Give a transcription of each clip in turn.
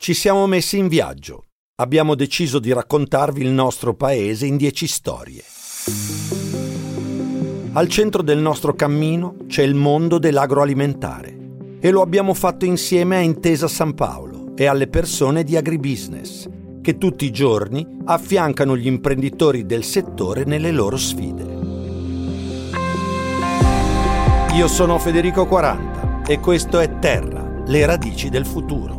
Ci siamo messi in viaggio. Abbiamo deciso di raccontarvi il nostro paese in dieci storie. Al centro del nostro cammino c'è il mondo dell'agroalimentare e lo abbiamo fatto insieme a Intesa San Paolo e alle persone di agribusiness che tutti i giorni affiancano gli imprenditori del settore nelle loro sfide. Io sono Federico 40 e questo è Terra, le radici del futuro.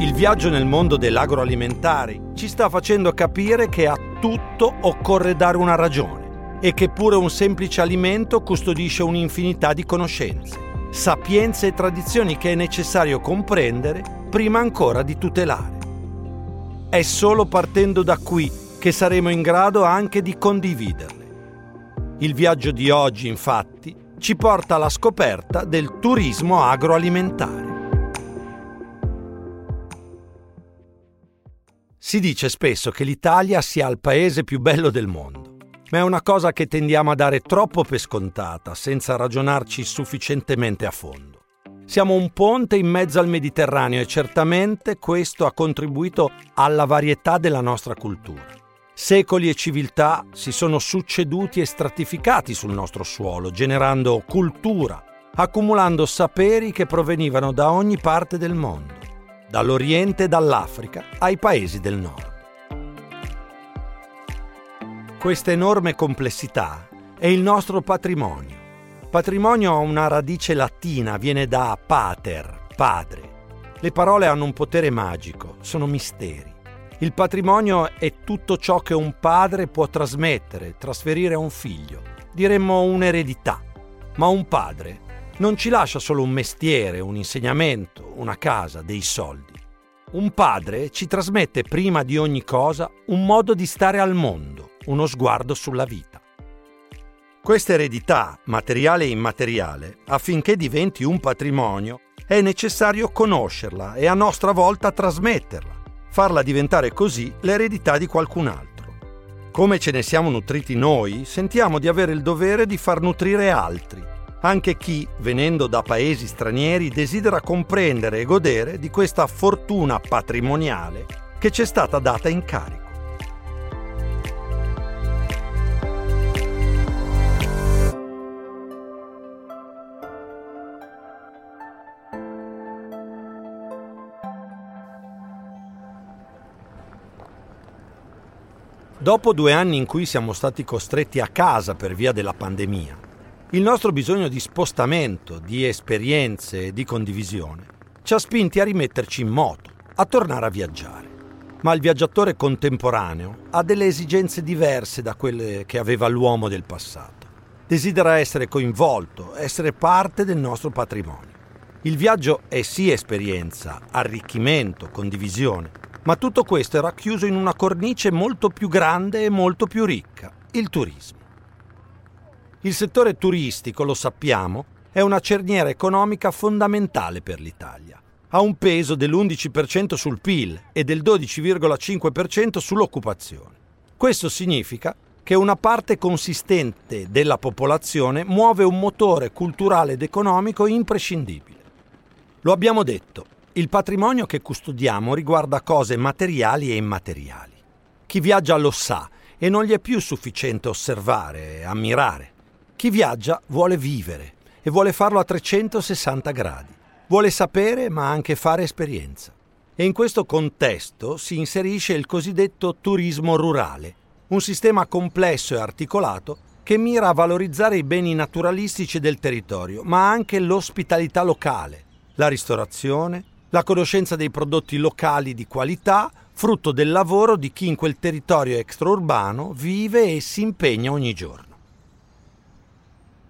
Il viaggio nel mondo dell'agroalimentare ci sta facendo capire che a tutto occorre dare una ragione e che pure un semplice alimento custodisce un'infinità di conoscenze, sapienze e tradizioni che è necessario comprendere prima ancora di tutelare. È solo partendo da qui che saremo in grado anche di condividerle. Il viaggio di oggi, infatti, ci porta alla scoperta del turismo agroalimentare. Si dice spesso che l'Italia sia il paese più bello del mondo, ma è una cosa che tendiamo a dare troppo per scontata, senza ragionarci sufficientemente a fondo. Siamo un ponte in mezzo al Mediterraneo e certamente questo ha contribuito alla varietà della nostra cultura. Secoli e civiltà si sono succeduti e stratificati sul nostro suolo, generando cultura, accumulando saperi che provenivano da ogni parte del mondo dall'Oriente e dall'Africa ai paesi del nord. Questa enorme complessità è il nostro patrimonio. Patrimonio ha una radice latina, viene da pater, padre. Le parole hanno un potere magico, sono misteri. Il patrimonio è tutto ciò che un padre può trasmettere, trasferire a un figlio. Diremmo un'eredità. Ma un padre non ci lascia solo un mestiere, un insegnamento, una casa, dei soldi. Un padre ci trasmette prima di ogni cosa un modo di stare al mondo, uno sguardo sulla vita. Questa eredità, materiale e immateriale, affinché diventi un patrimonio, è necessario conoscerla e a nostra volta trasmetterla, farla diventare così l'eredità di qualcun altro. Come ce ne siamo nutriti noi, sentiamo di avere il dovere di far nutrire altri anche chi, venendo da paesi stranieri, desidera comprendere e godere di questa fortuna patrimoniale che ci è stata data in carico. Dopo due anni in cui siamo stati costretti a casa per via della pandemia, il nostro bisogno di spostamento, di esperienze e di condivisione ci ha spinti a rimetterci in moto, a tornare a viaggiare. Ma il viaggiatore contemporaneo ha delle esigenze diverse da quelle che aveva l'uomo del passato. Desidera essere coinvolto, essere parte del nostro patrimonio. Il viaggio è sì esperienza, arricchimento, condivisione, ma tutto questo è racchiuso in una cornice molto più grande e molto più ricca, il turismo. Il settore turistico, lo sappiamo, è una cerniera economica fondamentale per l'Italia. Ha un peso dell'11% sul PIL e del 12,5% sull'occupazione. Questo significa che una parte consistente della popolazione muove un motore culturale ed economico imprescindibile. Lo abbiamo detto, il patrimonio che custodiamo riguarda cose materiali e immateriali. Chi viaggia lo sa e non gli è più sufficiente osservare ammirare. Chi viaggia vuole vivere e vuole farlo a 360 gradi. Vuole sapere ma anche fare esperienza. E in questo contesto si inserisce il cosiddetto turismo rurale, un sistema complesso e articolato che mira a valorizzare i beni naturalistici del territorio, ma anche l'ospitalità locale, la ristorazione, la conoscenza dei prodotti locali di qualità, frutto del lavoro di chi in quel territorio extraurbano vive e si impegna ogni giorno.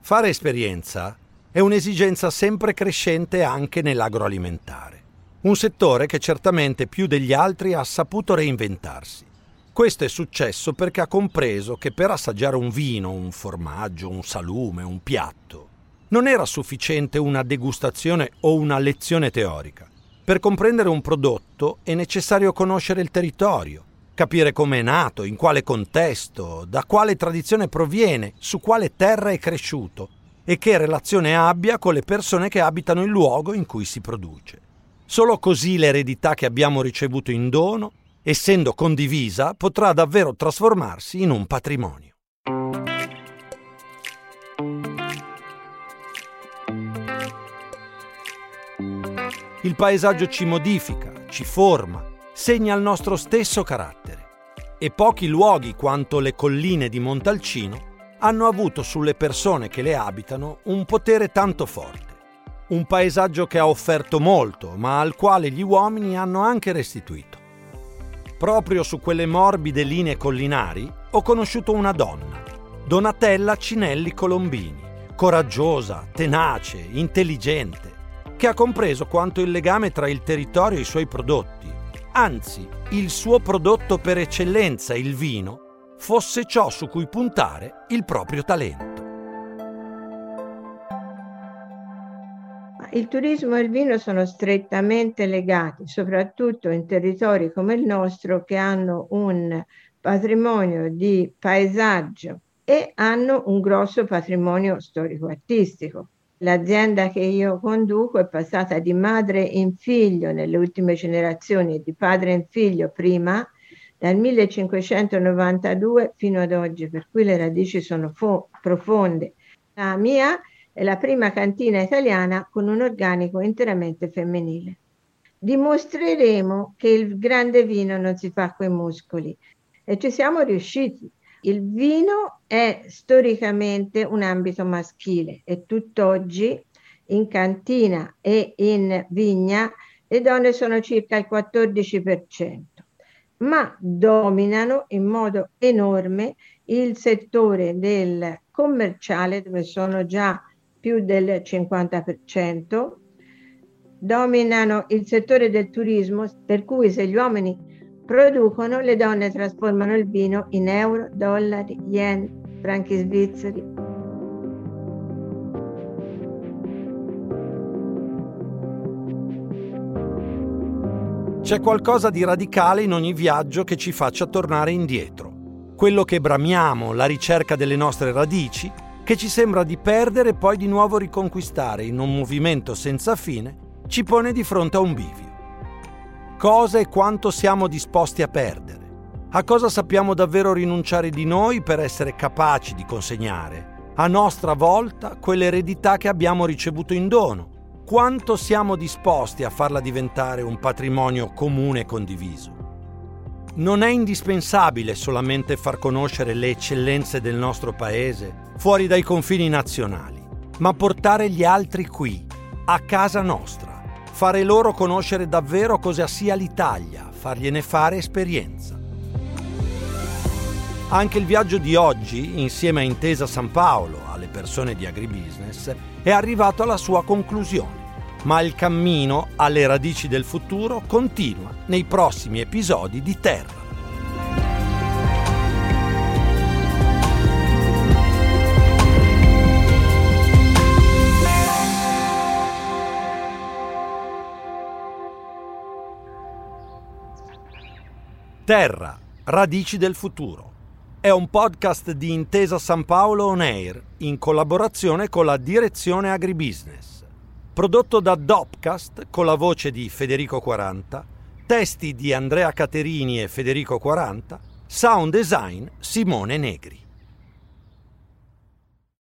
Fare esperienza è un'esigenza sempre crescente anche nell'agroalimentare, un settore che certamente più degli altri ha saputo reinventarsi. Questo è successo perché ha compreso che per assaggiare un vino, un formaggio, un salume, un piatto, non era sufficiente una degustazione o una lezione teorica. Per comprendere un prodotto è necessario conoscere il territorio, capire come è nato, in quale contesto, da quale tradizione proviene, su quale terra è cresciuto e che relazione abbia con le persone che abitano il luogo in cui si produce. Solo così l'eredità che abbiamo ricevuto in dono, essendo condivisa, potrà davvero trasformarsi in un patrimonio. Il paesaggio ci modifica, ci forma, segna il nostro stesso carattere. E pochi luoghi quanto le colline di Montalcino hanno avuto sulle persone che le abitano un potere tanto forte. Un paesaggio che ha offerto molto, ma al quale gli uomini hanno anche restituito. Proprio su quelle morbide linee collinari ho conosciuto una donna, Donatella Cinelli Colombini, coraggiosa, tenace, intelligente che ha compreso quanto il legame tra il territorio e i suoi prodotti, anzi il suo prodotto per eccellenza, il vino, fosse ciò su cui puntare il proprio talento. Il turismo e il vino sono strettamente legati, soprattutto in territori come il nostro che hanno un patrimonio di paesaggio e hanno un grosso patrimonio storico-artistico. L'azienda che io conduco è passata di madre in figlio nelle ultime generazioni e di padre in figlio prima, dal 1592 fino ad oggi, per cui le radici sono fo- profonde. La mia è la prima cantina italiana con un organico interamente femminile. Dimostreremo che il grande vino non si fa coi muscoli e ci siamo riusciti. Il vino è storicamente un ambito maschile e tutt'oggi in cantina e in vigna le donne sono circa il 14%, ma dominano in modo enorme il settore del commerciale dove sono già più del 50%, dominano il settore del turismo per cui se gli uomini producono, le donne trasformano il vino in euro, dollari, yen, franchi svizzeri. C'è qualcosa di radicale in ogni viaggio che ci faccia tornare indietro. Quello che bramiamo, la ricerca delle nostre radici, che ci sembra di perdere e poi di nuovo riconquistare in un movimento senza fine, ci pone di fronte a un bivio cosa e quanto siamo disposti a perdere, a cosa sappiamo davvero rinunciare di noi per essere capaci di consegnare, a nostra volta, quell'eredità che abbiamo ricevuto in dono, quanto siamo disposti a farla diventare un patrimonio comune e condiviso. Non è indispensabile solamente far conoscere le eccellenze del nostro paese fuori dai confini nazionali, ma portare gli altri qui, a casa nostra fare loro conoscere davvero cosa sia l'Italia, fargliene fare esperienza. Anche il viaggio di oggi, insieme a Intesa San Paolo, alle persone di agribusiness, è arrivato alla sua conclusione, ma il cammino alle radici del futuro continua nei prossimi episodi di Terra. Terra, radici del futuro. È un podcast di Intesa San Paolo On Air in collaborazione con la Direzione Agribusiness. Prodotto da Dopcast con la voce di Federico 40, testi di Andrea Caterini e Federico 40, sound design Simone Negri.